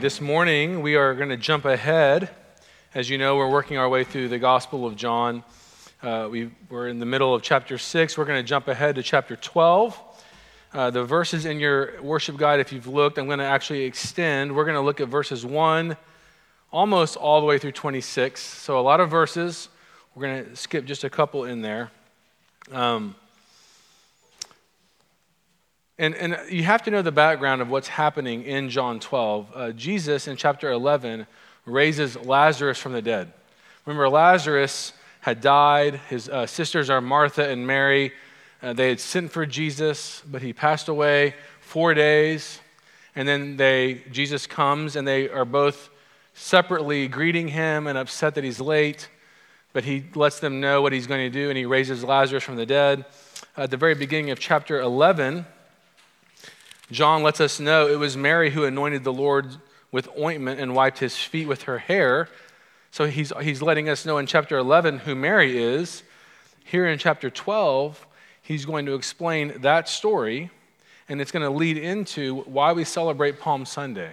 This morning, we are going to jump ahead. As you know, we're working our way through the Gospel of John. Uh, we, are in the middle of chapter 6. We're going to jump ahead to chapter 12. Uh, the verses in your worship guide, if you've looked, I'm going to actually extend. We're going to look at verses 1 almost all the way through 26. So, a lot of verses. We're going to skip just a couple in there. Um, and, and you have to know the background of what's happening in John 12. Uh, Jesus in chapter 11 raises Lazarus from the dead. Remember, Lazarus had died. His uh, sisters are Martha and Mary. Uh, they had sent for Jesus, but he passed away four days. And then they, Jesus comes, and they are both separately greeting him and upset that he's late. But he lets them know what he's going to do, and he raises Lazarus from the dead. At the very beginning of chapter 11, John lets us know it was Mary who anointed the Lord with ointment and wiped his feet with her hair. So he's, he's letting us know in chapter 11 who Mary is. Here in chapter 12, he's going to explain that story, and it's going to lead into why we celebrate Palm Sunday.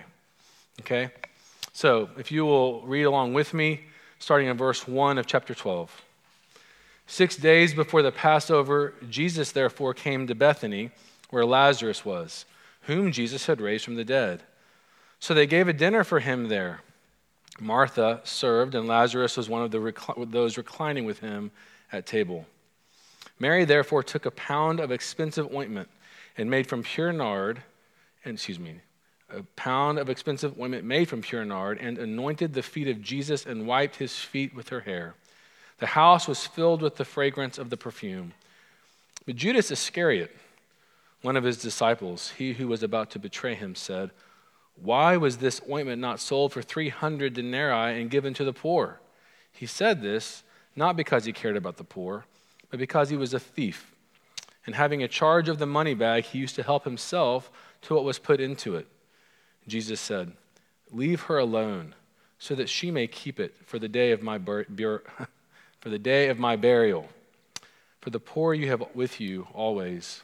Okay? So if you will read along with me, starting in verse 1 of chapter 12. Six days before the Passover, Jesus therefore came to Bethany, where Lazarus was whom Jesus had raised from the dead. So they gave a dinner for him there. Martha served, and Lazarus was one of the recl- those reclining with him at table. Mary therefore took a pound of expensive ointment and made from pure nard, and excuse me, a pound of expensive ointment made from pure nard, and anointed the feet of Jesus and wiped his feet with her hair. The house was filled with the fragrance of the perfume. But Judas Iscariot, one of his disciples, he who was about to betray him, said, Why was this ointment not sold for 300 denarii and given to the poor? He said this not because he cared about the poor, but because he was a thief. And having a charge of the money bag, he used to help himself to what was put into it. Jesus said, Leave her alone, so that she may keep it for the day of my, bur- bur- for the day of my burial. For the poor you have with you always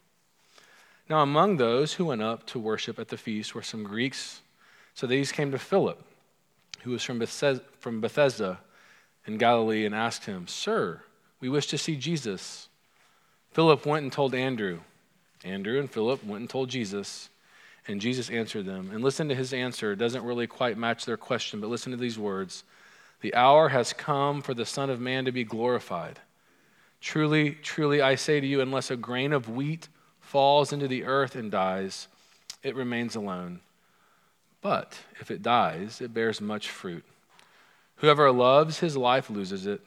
Now, among those who went up to worship at the feast were some Greeks. So these came to Philip, who was from Bethsaida in Galilee, and asked him, Sir, we wish to see Jesus. Philip went and told Andrew. Andrew and Philip went and told Jesus, and Jesus answered them. And listen to his answer. It doesn't really quite match their question, but listen to these words The hour has come for the Son of Man to be glorified. Truly, truly, I say to you, unless a grain of wheat falls into the earth and dies, it remains alone. But if it dies, it bears much fruit. Whoever loves his life loses it,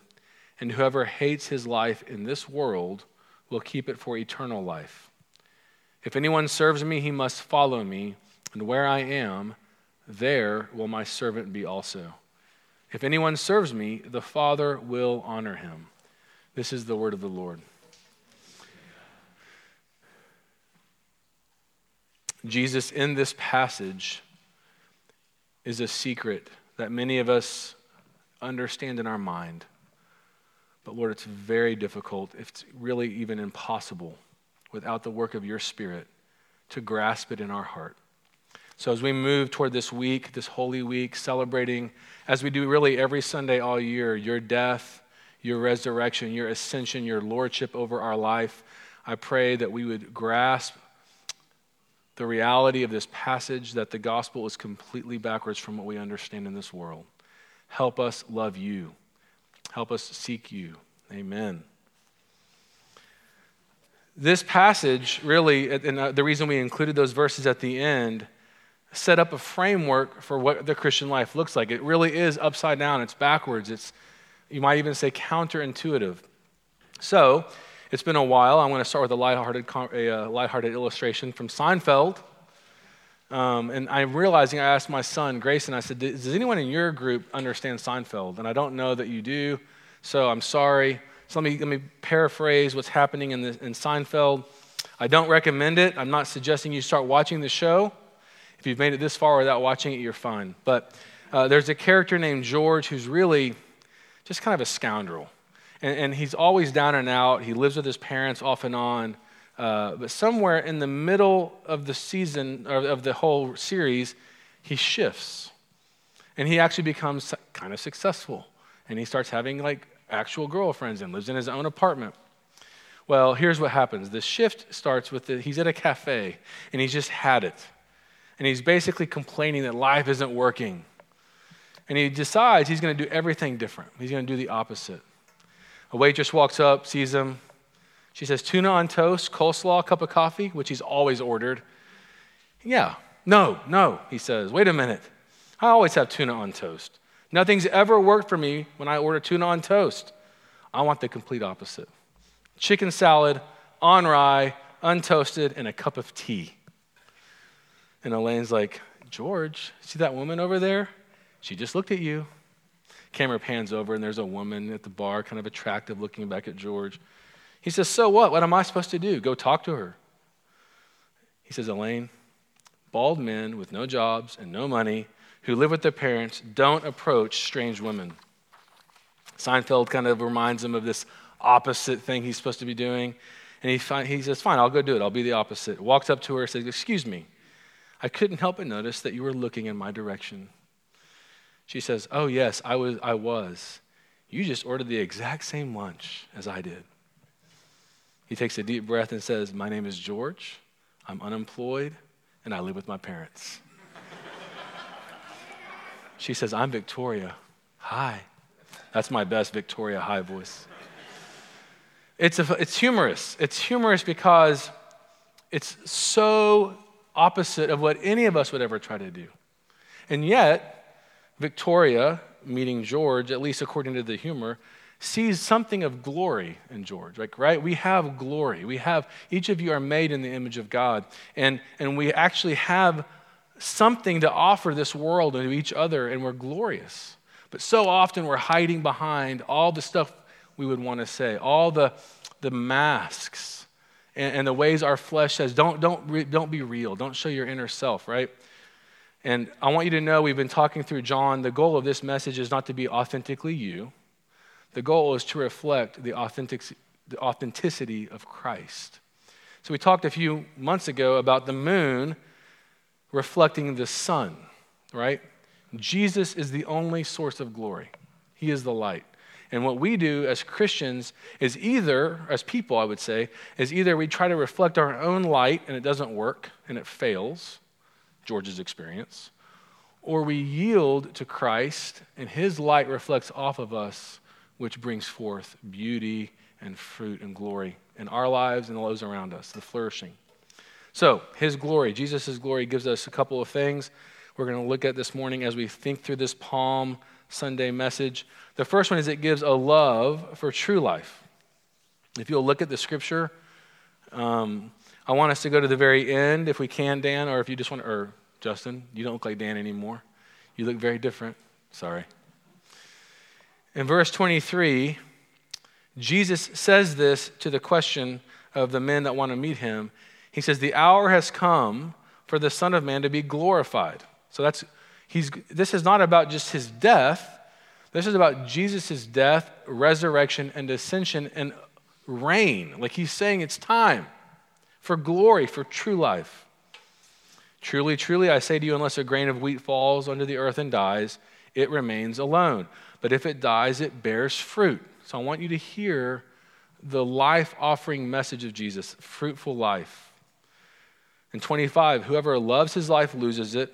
and whoever hates his life in this world will keep it for eternal life. If anyone serves me, he must follow me, and where I am, there will my servant be also. If anyone serves me, the Father will honor him. This is the word of the Lord. Jesus, in this passage, is a secret that many of us understand in our mind. But Lord, it's very difficult, if it's really even impossible, without the work of your Spirit to grasp it in our heart. So, as we move toward this week, this Holy Week, celebrating, as we do really every Sunday all year, your death, your resurrection, your ascension, your lordship over our life, I pray that we would grasp the reality of this passage that the gospel is completely backwards from what we understand in this world. Help us love you. Help us seek you. Amen. This passage really, and uh, the reason we included those verses at the end, set up a framework for what the Christian life looks like. It really is upside down, it's backwards, it's, you might even say, counterintuitive. So, it's been a while. I'm going to start with a lighthearted, a, uh, lighthearted illustration from Seinfeld. Um, and I'm realizing I asked my son, Grayson, I said, Does anyone in your group understand Seinfeld? And I don't know that you do, so I'm sorry. So let me, let me paraphrase what's happening in, the, in Seinfeld. I don't recommend it. I'm not suggesting you start watching the show. If you've made it this far without watching it, you're fine. But uh, there's a character named George who's really just kind of a scoundrel. And, and he's always down and out. He lives with his parents off and on. Uh, but somewhere in the middle of the season, or of the whole series, he shifts. And he actually becomes kind of successful. And he starts having like actual girlfriends and lives in his own apartment. Well, here's what happens the shift starts with the, he's at a cafe and he's just had it. And he's basically complaining that life isn't working. And he decides he's going to do everything different. He's going to do the opposite. A waitress walks up, sees him, she says, tuna on toast, coleslaw, cup of coffee, which he's always ordered. Yeah, no, no, he says. Wait a minute. I always have tuna on toast. Nothing's ever worked for me when I order tuna on toast. I want the complete opposite chicken salad on rye, untoasted, and a cup of tea. And Elaine's like, George, see that woman over there? She just looked at you. Camera pans over, and there's a woman at the bar, kind of attractive, looking back at George. He says, So what? What am I supposed to do? Go talk to her. He says, Elaine, bald men with no jobs and no money who live with their parents don't approach strange women. Seinfeld kind of reminds him of this opposite thing he's supposed to be doing. And he, find, he says, Fine, I'll go do it. I'll be the opposite. Walks up to her, says, Excuse me, I couldn't help but notice that you were looking in my direction. She says, Oh, yes, I was. I was. You just ordered the exact same lunch as I did. He takes a deep breath and says, My name is George. I'm unemployed and I live with my parents. she says, I'm Victoria. Hi. That's my best Victoria high voice. It's, a, it's humorous. It's humorous because it's so opposite of what any of us would ever try to do. And yet, Victoria, meeting George, at least according to the humor, sees something of glory in George. Like, right? We have glory. We have, each of you are made in the image of God. And, and we actually have something to offer this world and to each other, and we're glorious. But so often we're hiding behind all the stuff we would want to say, all the, the masks and, and the ways our flesh says, don't, don't, don't be real, don't show your inner self, right? And I want you to know we've been talking through John. The goal of this message is not to be authentically you the goal is to reflect the, authentic, the authenticity of Christ. So, we talked a few months ago about the moon reflecting the sun, right? Jesus is the only source of glory, He is the light. And what we do as Christians is either, as people, I would say, is either we try to reflect our own light and it doesn't work and it fails, George's experience, or we yield to Christ and his light reflects off of us which brings forth beauty and fruit and glory in our lives and those around us, the flourishing. So, His glory, Jesus' glory, gives us a couple of things we're going to look at this morning as we think through this Palm Sunday message. The first one is it gives a love for true life. If you'll look at the scripture, um, I want us to go to the very end, if we can, Dan, or if you just want to, or Justin, you don't look like Dan anymore. You look very different. Sorry. In verse 23, Jesus says this to the question of the men that want to meet him. He says, The hour has come for the Son of Man to be glorified. So that's, he's, this is not about just his death. This is about Jesus' death, resurrection, and ascension and reign. Like he's saying it's time for glory, for true life. Truly, truly, I say to you, unless a grain of wheat falls under the earth and dies, it remains alone. But if it dies, it bears fruit. So I want you to hear the life offering message of Jesus fruitful life. In 25, whoever loves his life loses it.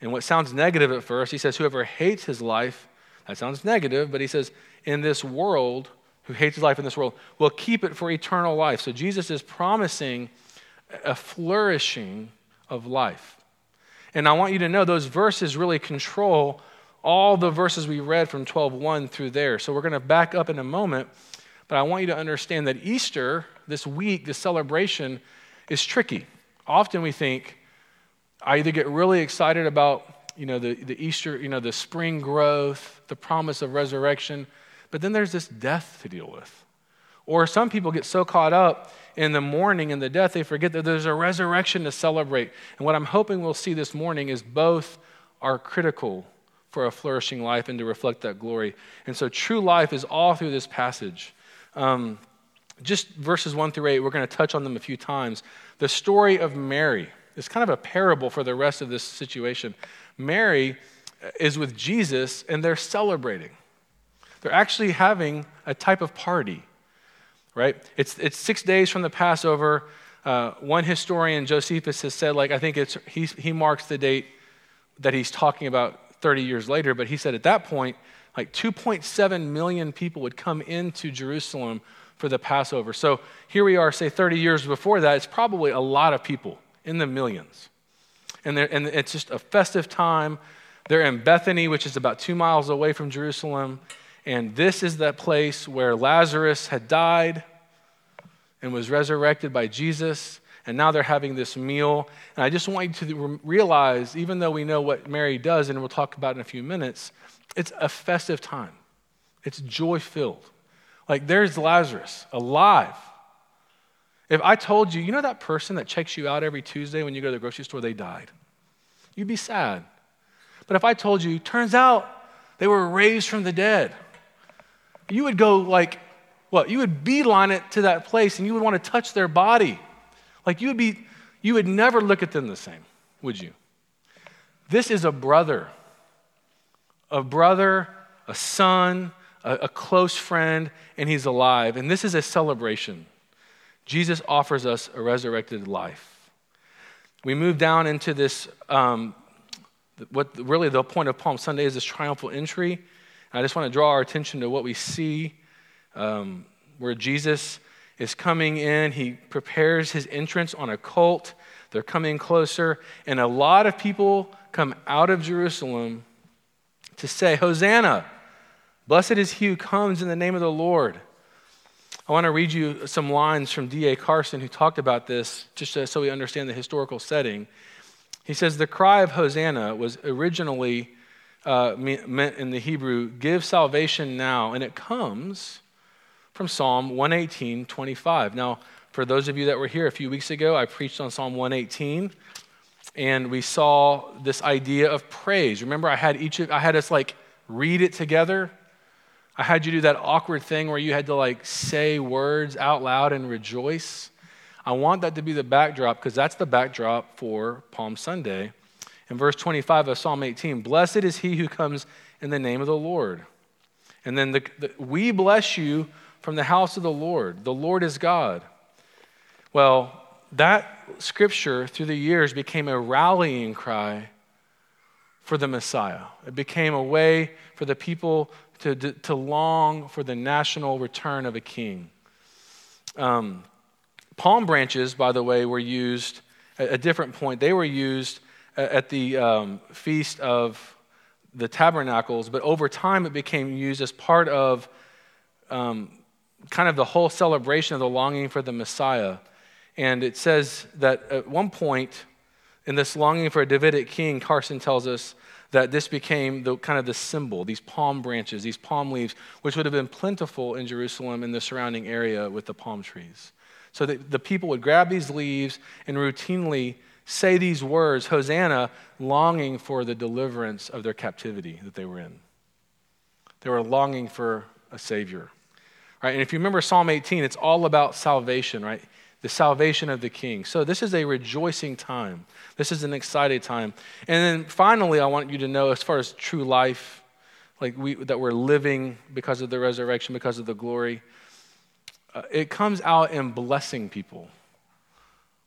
And what sounds negative at first, he says, whoever hates his life, That sounds negative, but he says, in this world, who hates his life in this world, will keep it for eternal life. So Jesus is promising a flourishing of life. And I want you to know those verses really control all the verses we read from 12:1 through there. So we're going to back up in a moment, but I want you to understand that Easter, this week, this celebration is tricky. Often we think I either get really excited about, you know, the, the Easter, you know, the spring growth, the promise of resurrection, but then there's this death to deal with. Or some people get so caught up in the mourning and the death, they forget that there's a resurrection to celebrate. And what I'm hoping we'll see this morning is both are critical for a flourishing life and to reflect that glory. And so true life is all through this passage. Um, just verses 1 through 8, we're going to touch on them a few times. The story of Mary is kind of a parable for the rest of this situation. Mary is with Jesus and they're celebrating. They're actually having a type of party right? It's, it's six days from the Passover. Uh, one historian, Josephus, has said, like, I think it's, he, he marks the date that he's talking about 30 years later, but he said at that point, like 2.7 million people would come into Jerusalem for the Passover. So here we are, say 30 years before that, it's probably a lot of people in the millions. And, and it's just a festive time. They're in Bethany, which is about two miles away from Jerusalem. And this is that place where Lazarus had died and was resurrected by Jesus. And now they're having this meal. And I just want you to realize, even though we know what Mary does, and we'll talk about in a few minutes, it's a festive time. It's joy filled. Like there's Lazarus alive. If I told you, you know that person that checks you out every Tuesday when you go to the grocery store, they died, you'd be sad. But if I told you, turns out they were raised from the dead, you would go like, what? You would beeline it to that place and you would want to touch their body. Like you would be, you would never look at them the same, would you? This is a brother, a brother, a son, a, a close friend, and he's alive. And this is a celebration. Jesus offers us a resurrected life. We move down into this, um, what really the point of Palm Sunday is this triumphal entry. I just want to draw our attention to what we see um, where Jesus is coming in. He prepares his entrance on a colt. They're coming closer, and a lot of people come out of Jerusalem to say, Hosanna! Blessed is he who comes in the name of the Lord. I want to read you some lines from D.A. Carson who talked about this, just so we understand the historical setting. He says, The cry of Hosanna was originally uh, meant in the Hebrew, give salvation now. And it comes from Psalm 118, 25. Now, for those of you that were here a few weeks ago, I preached on Psalm 118 and we saw this idea of praise. Remember, I had each of, I had us like read it together. I had you do that awkward thing where you had to like say words out loud and rejoice. I want that to be the backdrop because that's the backdrop for Palm Sunday in verse 25 of Psalm 18 Blessed is he who comes in the name of the Lord. And then the, the, we bless you from the house of the Lord. The Lord is God. Well, that scripture through the years became a rallying cry for the Messiah. It became a way for the people to, to, to long for the national return of a king. Um, palm branches, by the way, were used at a different point. They were used at the um, feast of the tabernacles, but over time it became used as part of um, kind of the whole celebration of the longing for the Messiah. And it says that at one point in this longing for a Davidic king, Carson tells us that this became the kind of the symbol, these palm branches, these palm leaves, which would have been plentiful in Jerusalem and the surrounding area with the palm trees. So the people would grab these leaves and routinely say these words, Hosanna, longing for the deliverance of their captivity that they were in. They were longing for a Savior. Right? And if you remember Psalm 18, it's all about salvation, right? The salvation of the King. So this is a rejoicing time. This is an excited time. And then finally, I want you to know, as far as true life, like we, that we're living because of the resurrection, because of the glory, uh, it comes out in blessing people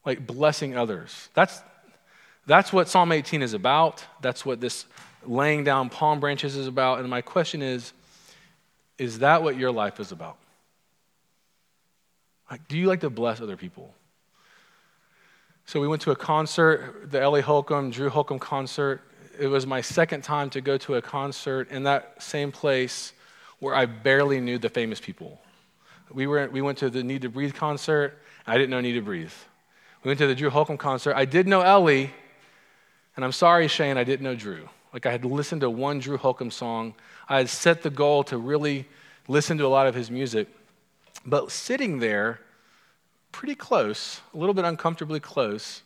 like blessing others. That's, that's what Psalm 18 is about. That's what this laying down palm branches is about. And my question is is that what your life is about? Like, do you like to bless other people? So we went to a concert, the Ellie Holcomb, Drew Holcomb concert. It was my second time to go to a concert in that same place where I barely knew the famous people. We, were, we went to the Need to Breathe concert. I didn't know Need to Breathe. We went to the Drew Holcomb concert. I did know Ellie, and I'm sorry, Shane, I didn't know Drew. Like I had listened to one Drew Holcomb song. I had set the goal to really listen to a lot of his music. But sitting there, pretty close, a little bit uncomfortably close,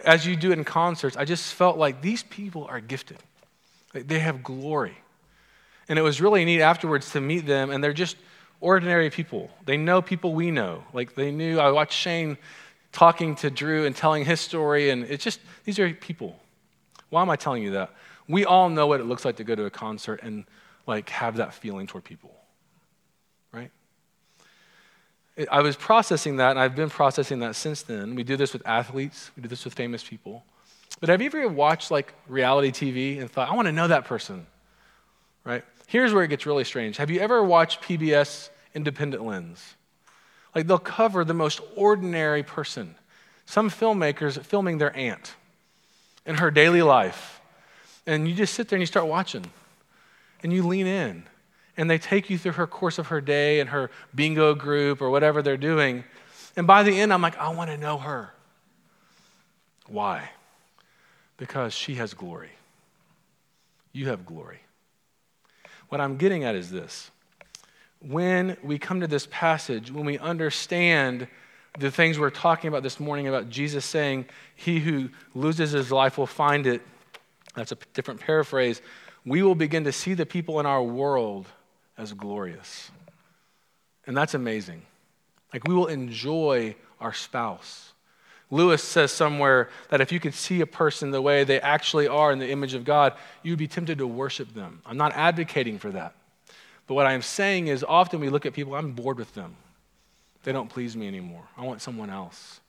as you do in concerts, I just felt like these people are gifted. Like they have glory. And it was really neat afterwards to meet them, and they're just ordinary people. They know people we know. Like they knew, I watched Shane talking to Drew and telling his story, and it's just, these are people. Why am I telling you that? We all know what it looks like to go to a concert and like have that feeling toward people, right? I was processing that, and I've been processing that since then. We do this with athletes, we do this with famous people. But have you ever watched like reality TV and thought, I want to know that person, right? Here's where it gets really strange. Have you ever watched PBS Independent Lens? Like they'll cover the most ordinary person. Some filmmakers filming their aunt in her daily life. And you just sit there and you start watching. And you lean in. And they take you through her course of her day and her bingo group or whatever they're doing. And by the end, I'm like, I want to know her. Why? Because she has glory. You have glory. What I'm getting at is this when we come to this passage, when we understand the things we're talking about this morning about Jesus saying, He who loses his life will find it, that's a different paraphrase, we will begin to see the people in our world as glorious. And that's amazing. Like we will enjoy our spouse. Lewis says somewhere that if you could see a person the way they actually are in the image of God, you'd be tempted to worship them. I'm not advocating for that. But what I'm saying is often we look at people, I'm bored with them. They don't please me anymore. I want someone else.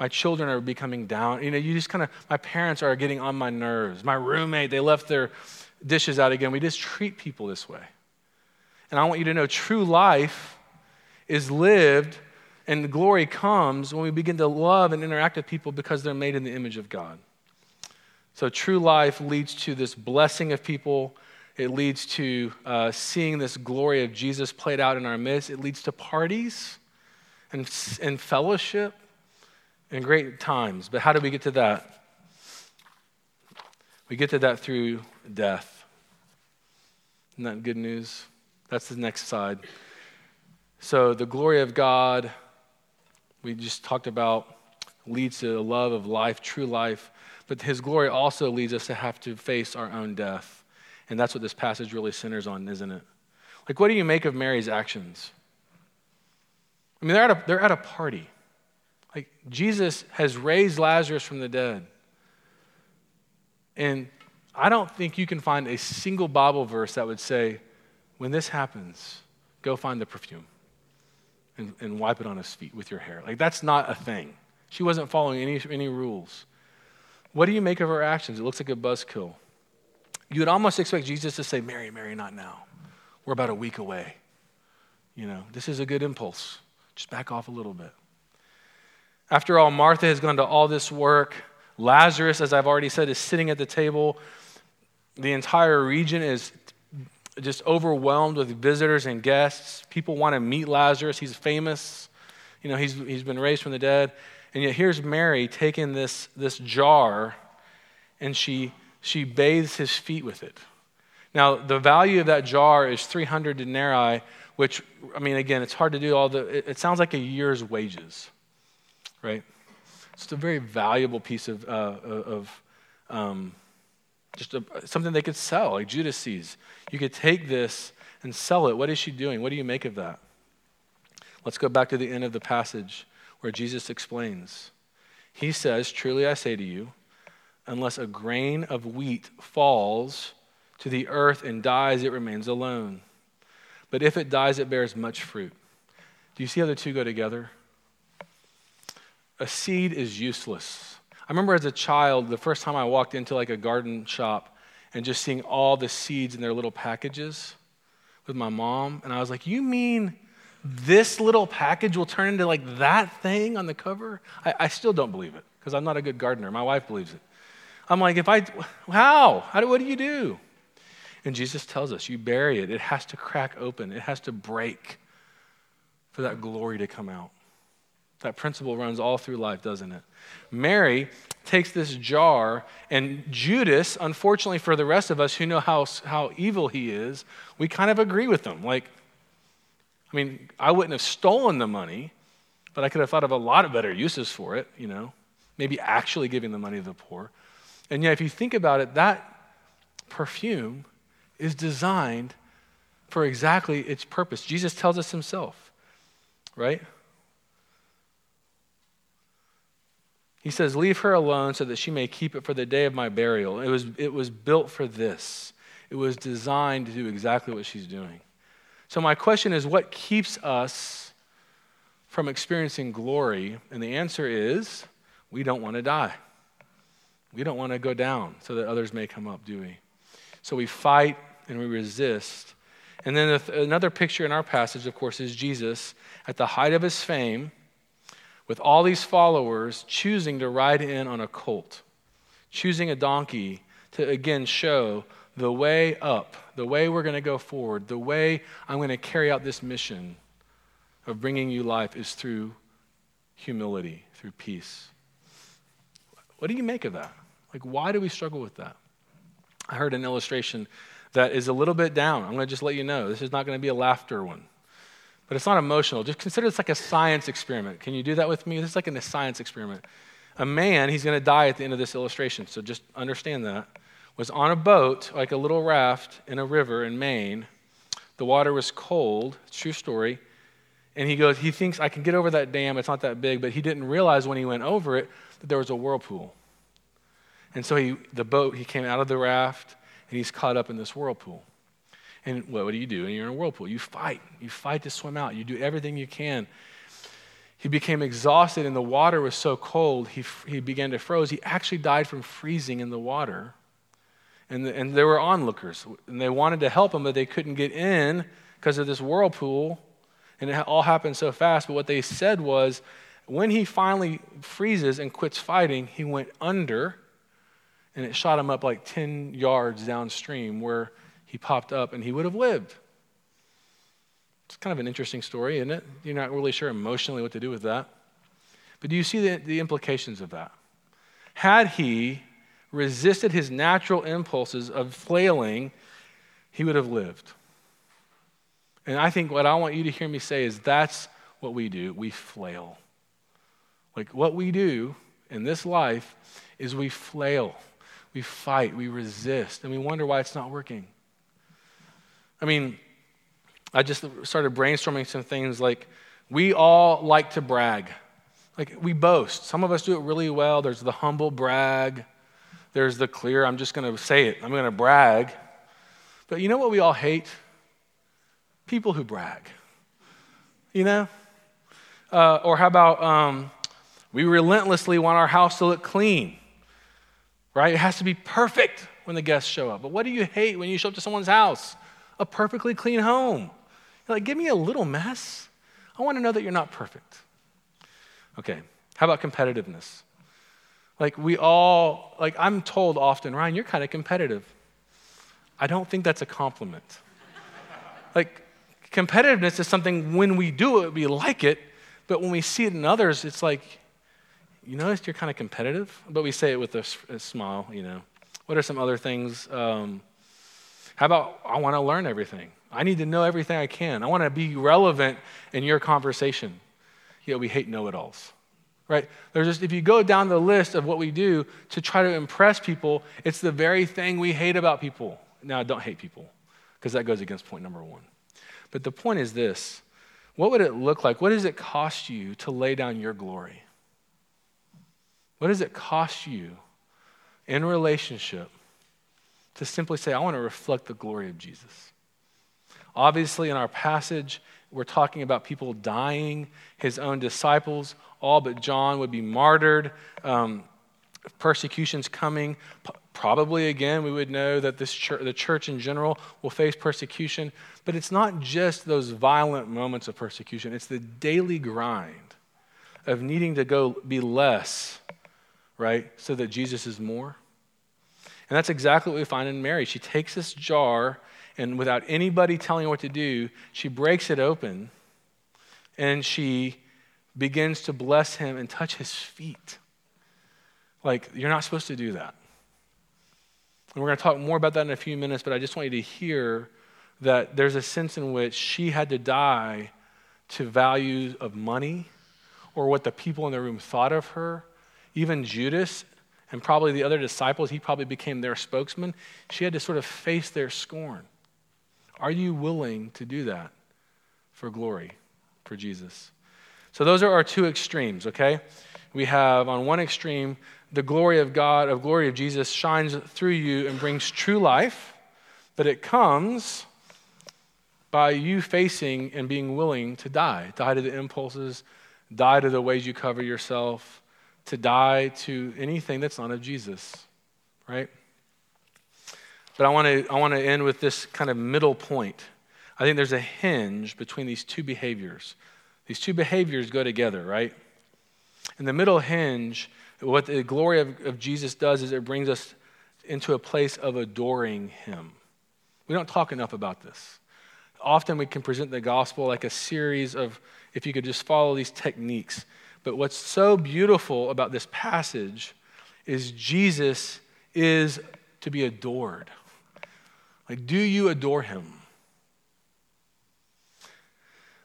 My children are becoming down. You know, you just kind of, my parents are getting on my nerves. My roommate, they left their dishes out again. We just treat people this way. And I want you to know true life is lived and glory comes when we begin to love and interact with people because they're made in the image of God. So true life leads to this blessing of people it leads to uh, seeing this glory of Jesus played out in our midst. It leads to parties and, and fellowship and great times. But how do we get to that? We get to that through death. Isn't that good news? That's the next side. So, the glory of God, we just talked about, leads to a love of life, true life. But His glory also leads us to have to face our own death. And that's what this passage really centers on, isn't it? Like, what do you make of Mary's actions? I mean, they're at a, they're at a party. Like, Jesus has raised Lazarus from the dead. And I don't think you can find a single Bible verse that would say, when this happens, go find the perfume and, and wipe it on his feet with your hair. Like, that's not a thing. She wasn't following any, any rules. What do you make of her actions? It looks like a buzzkill. You would almost expect Jesus to say, Mary, Mary, not now. We're about a week away. You know, this is a good impulse. Just back off a little bit. After all, Martha has gone to all this work. Lazarus, as I've already said, is sitting at the table. The entire region is just overwhelmed with visitors and guests. People want to meet Lazarus. He's famous. You know, he's, he's been raised from the dead. And yet here's Mary taking this, this jar and she she bathes his feet with it. Now, the value of that jar is 300 denarii, which, I mean, again, it's hard to do all the, it, it sounds like a year's wages, right? It's a very valuable piece of, uh, of um, just a, something they could sell, like Judas sees. You could take this and sell it. What is she doing? What do you make of that? Let's go back to the end of the passage where Jesus explains. He says, Truly I say to you, unless a grain of wheat falls to the earth and dies, it remains alone. But if it dies, it bears much fruit. Do you see how the two go together? A seed is useless. I remember as a child, the first time I walked into like a garden shop, and just seeing all the seeds in their little packages with my mom. And I was like, You mean this little package will turn into like that thing on the cover? I, I still don't believe it because I'm not a good gardener. My wife believes it. I'm like, if I, how? how do, what do you do? And Jesus tells us, you bury it. It has to crack open, it has to break for that glory to come out. That principle runs all through life, doesn't it? Mary takes this jar, and Judas, unfortunately for the rest of us who know how, how evil he is, we kind of agree with him. Like, I mean, I wouldn't have stolen the money, but I could have thought of a lot of better uses for it, you know, maybe actually giving the money to the poor. And yet, if you think about it, that perfume is designed for exactly its purpose. Jesus tells us himself, right? He says, Leave her alone so that she may keep it for the day of my burial. It was, it was built for this, it was designed to do exactly what she's doing. So, my question is what keeps us from experiencing glory? And the answer is we don't want to die. We don't want to go down so that others may come up, do we? So, we fight and we resist. And then another picture in our passage, of course, is Jesus at the height of his fame with all these followers choosing to ride in on a colt, choosing a donkey to again show the way up, the way we're going to go forward, the way I'm going to carry out this mission of bringing you life is through humility, through peace. What do you make of that? Like, why do we struggle with that? I heard an illustration that is a little bit down. I'm going to just let you know. This is not going to be a laughter one but it's not emotional. Just consider this like a science experiment. Can you do that with me? This is like a science experiment. A man, he's going to die at the end of this illustration, so just understand that, was on a boat, like a little raft in a river in Maine. The water was cold, true story. And he goes, he thinks, I can get over that dam, it's not that big, but he didn't realize when he went over it that there was a whirlpool. And so he, the boat, he came out of the raft and he's caught up in this whirlpool. And what do you do? And you're in a whirlpool. You fight. You fight to swim out. You do everything you can. He became exhausted, and the water was so cold, he, he began to froze. He actually died from freezing in the water. And, the, and there were onlookers, and they wanted to help him, but they couldn't get in because of this whirlpool. And it all happened so fast. But what they said was when he finally freezes and quits fighting, he went under, and it shot him up like 10 yards downstream, where he popped up and he would have lived. It's kind of an interesting story, isn't it? You're not really sure emotionally what to do with that. But do you see the, the implications of that? Had he resisted his natural impulses of flailing, he would have lived. And I think what I want you to hear me say is that's what we do. We flail. Like what we do in this life is we flail, we fight, we resist, and we wonder why it's not working. I mean, I just started brainstorming some things like we all like to brag. Like we boast. Some of us do it really well. There's the humble brag, there's the clear, I'm just going to say it, I'm going to brag. But you know what we all hate? People who brag. You know? Uh, or how about um, we relentlessly want our house to look clean, right? It has to be perfect when the guests show up. But what do you hate when you show up to someone's house? a perfectly clean home. You're like, give me a little mess. I want to know that you're not perfect. Okay, how about competitiveness? Like, we all, like, I'm told often, Ryan, you're kind of competitive. I don't think that's a compliment. like, competitiveness is something when we do it, we like it, but when we see it in others, it's like, you noticed you're kind of competitive? But we say it with a, a smile, you know. What are some other things? Um, how about I want to learn everything? I need to know everything I can. I want to be relevant in your conversation. Yeah, we hate know it alls, right? There's just, if you go down the list of what we do to try to impress people, it's the very thing we hate about people. Now, don't hate people, because that goes against point number one. But the point is this what would it look like? What does it cost you to lay down your glory? What does it cost you in relationship to simply say, I want to reflect the glory of Jesus. Obviously, in our passage, we're talking about people dying, his own disciples, all but John would be martyred, um, persecutions coming. Probably, again, we would know that this church, the church in general will face persecution, but it's not just those violent moments of persecution, it's the daily grind of needing to go be less, right, so that Jesus is more. And that's exactly what we find in Mary. She takes this jar, and without anybody telling her what to do, she breaks it open and she begins to bless him and touch his feet. Like, you're not supposed to do that. And we're going to talk more about that in a few minutes, but I just want you to hear that there's a sense in which she had to die to values of money or what the people in the room thought of her. Even Judas and probably the other disciples, he probably became their spokesman. She had to sort of face their scorn. Are you willing to do that for glory, for Jesus? So those are our two extremes, okay? We have on one extreme the glory of God, of glory of Jesus shines through you and brings true life, but it comes by you facing and being willing to die. Die to the impulses, die to the ways you cover yourself, to die to anything that's not of Jesus, right? But I want to I want to end with this kind of middle point. I think there's a hinge between these two behaviors. These two behaviors go together, right? And the middle hinge what the glory of, of Jesus does is it brings us into a place of adoring Him. We don't talk enough about this. Often we can present the gospel like a series of, if you could just follow these techniques. But what's so beautiful about this passage is Jesus is to be adored. Like, do you adore him?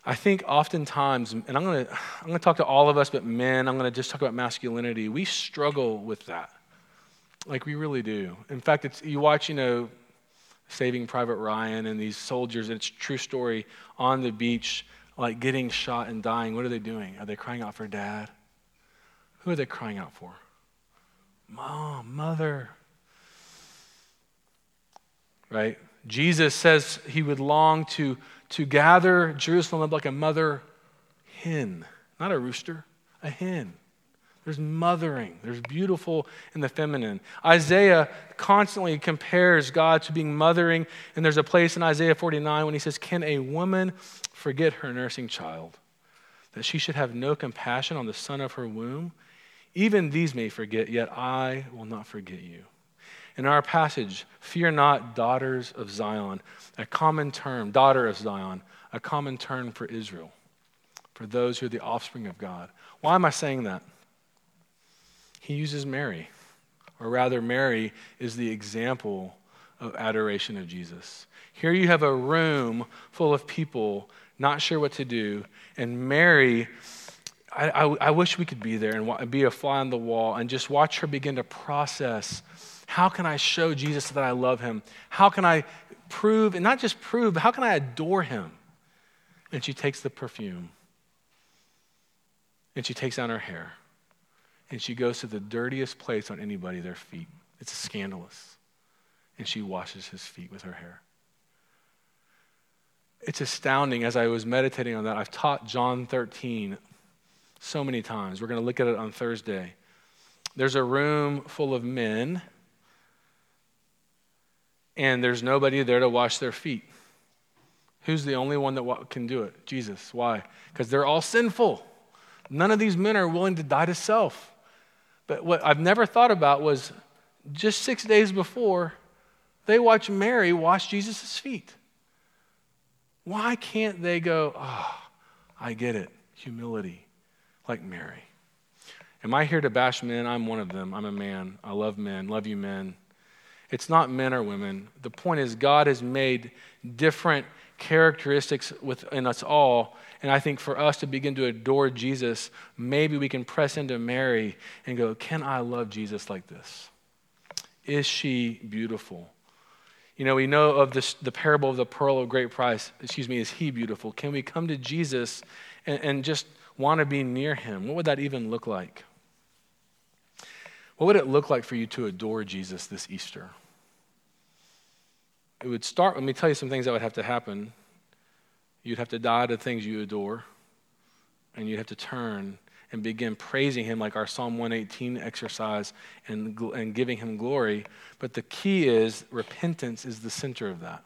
I think oftentimes, and I'm to I'm to talk to all of us, but men, I'm to just talk about masculinity. We struggle with that. Like, we really do. In fact, it's, you watch, you know, Saving Private Ryan and these soldiers, and it's true story, on the beach, like getting shot and dying. What are they doing? Are they crying out for dad? Who are they crying out for? Mom, mother. Right? Jesus says he would long to to gather Jerusalem up like a mother hen, not a rooster, a hen. There's mothering. There's beautiful in the feminine. Isaiah constantly compares God to being mothering, and there's a place in Isaiah 49 when he says, Can a woman forget her nursing child? That she should have no compassion on the son of her womb? Even these may forget, yet I will not forget you. In our passage, fear not, daughters of Zion, a common term, daughter of Zion, a common term for Israel, for those who are the offspring of God. Why am I saying that? He uses Mary, or rather, Mary is the example of adoration of Jesus. Here you have a room full of people not sure what to do, and Mary. I, I, I wish we could be there and be a fly on the wall and just watch her begin to process how can I show Jesus that I love him? How can I prove, and not just prove, how can I adore him? And she takes the perfume and she takes down her hair and she goes to the dirtiest place on anybody, their feet. It's scandalous. And she washes his feet with her hair. It's astounding as I was meditating on that. I've taught John 13 so many times. We're going to look at it on Thursday. There's a room full of men and there's nobody there to wash their feet. Who's the only one that can do it? Jesus. Why? Because they're all sinful. None of these men are willing to die to self. But what I've never thought about was just six days before, they watch Mary wash Jesus' feet. Why can't they go, oh, I get it, humility, like Mary? Am I here to bash men? I'm one of them. I'm a man. I love men. Love you, men. It's not men or women. The point is, God has made different characteristics within us all. And I think for us to begin to adore Jesus, maybe we can press into Mary and go, Can I love Jesus like this? Is she beautiful? You know, we know of this, the parable of the pearl of great price. Excuse me, is he beautiful? Can we come to Jesus and, and just want to be near him? What would that even look like? What would it look like for you to adore Jesus this Easter? It would start, let me tell you some things that would have to happen. You'd have to die to things you adore, and you'd have to turn and begin praising Him like our Psalm 118 exercise and, and giving Him glory. But the key is repentance is the center of that.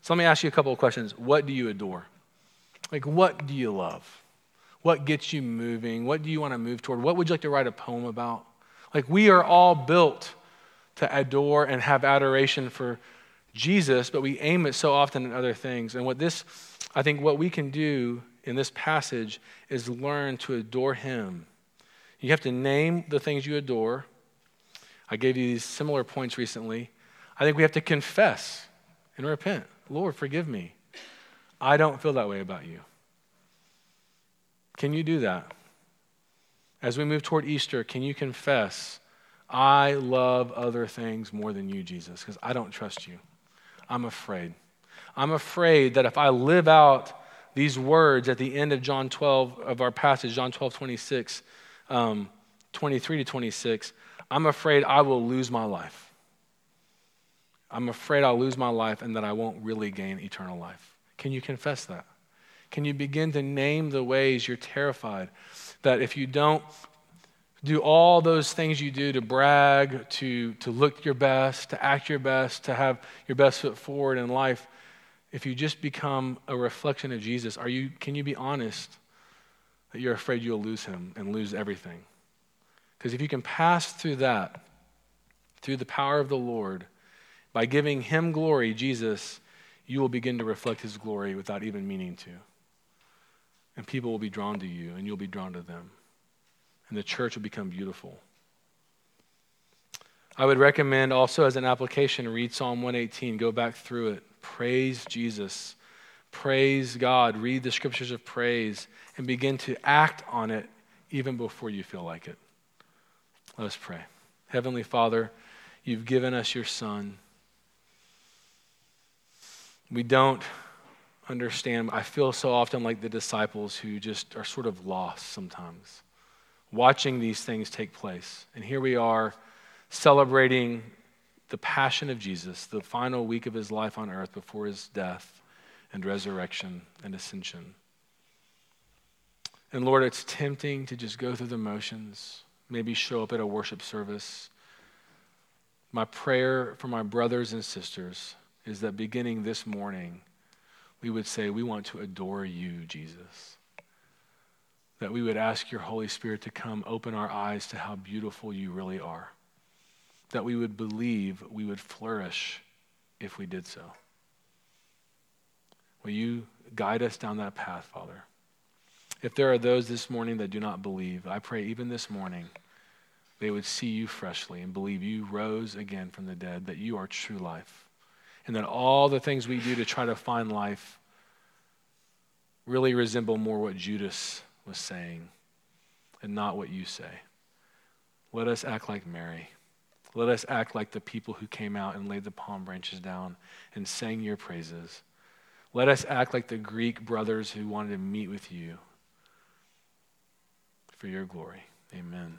So let me ask you a couple of questions. What do you adore? Like, what do you love? What gets you moving? What do you want to move toward? What would you like to write a poem about? Like, we are all built to adore and have adoration for Jesus, but we aim it so often at other things. And what this, I think, what we can do in this passage is learn to adore Him. You have to name the things you adore. I gave you these similar points recently. I think we have to confess and repent. Lord, forgive me. I don't feel that way about you. Can you do that? As we move toward Easter, can you confess, I love other things more than you, Jesus, because I don't trust you? I'm afraid. I'm afraid that if I live out these words at the end of John 12, of our passage, John 12, 26, um, 23 to 26, I'm afraid I will lose my life. I'm afraid I'll lose my life and that I won't really gain eternal life. Can you confess that? Can you begin to name the ways you're terrified that if you don't do all those things you do to brag, to, to look your best, to act your best, to have your best foot forward in life, if you just become a reflection of Jesus, are you, can you be honest that you're afraid you'll lose him and lose everything? Because if you can pass through that, through the power of the Lord, by giving him glory, Jesus, you will begin to reflect his glory without even meaning to. And people will be drawn to you, and you'll be drawn to them and the church will become beautiful. I would recommend also as an application read Psalm 118, go back through it, praise Jesus, praise God, read the scriptures of praise, and begin to act on it even before you feel like it. Let us pray. Heavenly Father, you've given us your Son. We don't understand. I feel so often like the disciples who just are sort of lost sometimes watching these things take place. And here we are celebrating the passion of Jesus, the final week of his life on earth before his death and resurrection and ascension. And Lord, it's tempting to just go through the motions, maybe show up at a worship service. My prayer for my brothers and sisters is that beginning this morning, we would say, We want to adore you, Jesus that we would ask your Holy Spirit to come open our eyes to how beautiful you really are. That we would believe we would flourish if we did so. Will you guide us down that path, Father? If there are those this morning that do not believe, I pray even this morning they would see you freshly and believe you rose again from the dead, that you are true life, and that all the things we do to try to find life really resemble more what Judas was saying and not what you say. Let us act like Mary. Let us act like the people who came out and laid the palm branches down and sang your praises. Let us act like the Greek brothers who wanted to meet with you for your glory. Amen.